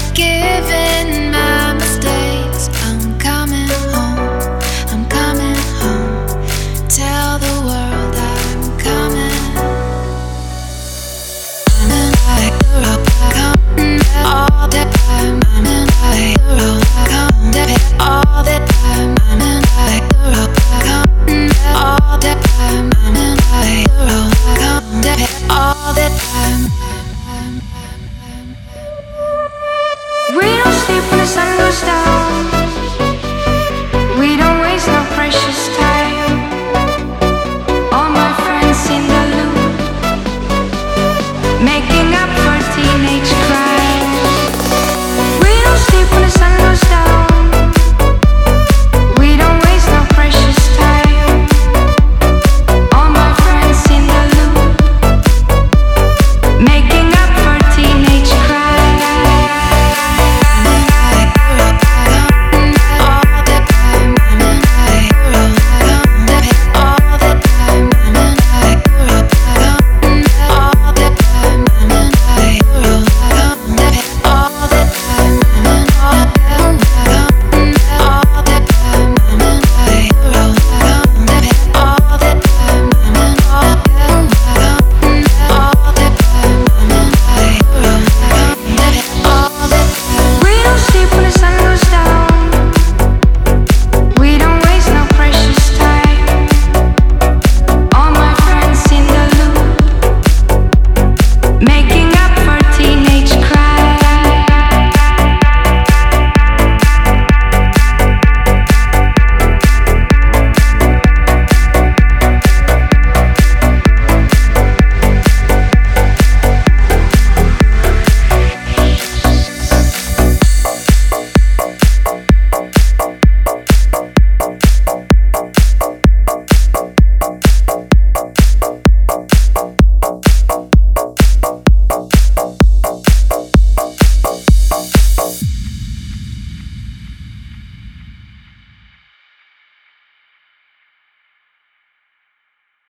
forgiven my mistakes. I'm coming home, I'm coming home. Tell the world I'm coming. I'm in the rope, coming all the time. I'm in. When the sun goes down.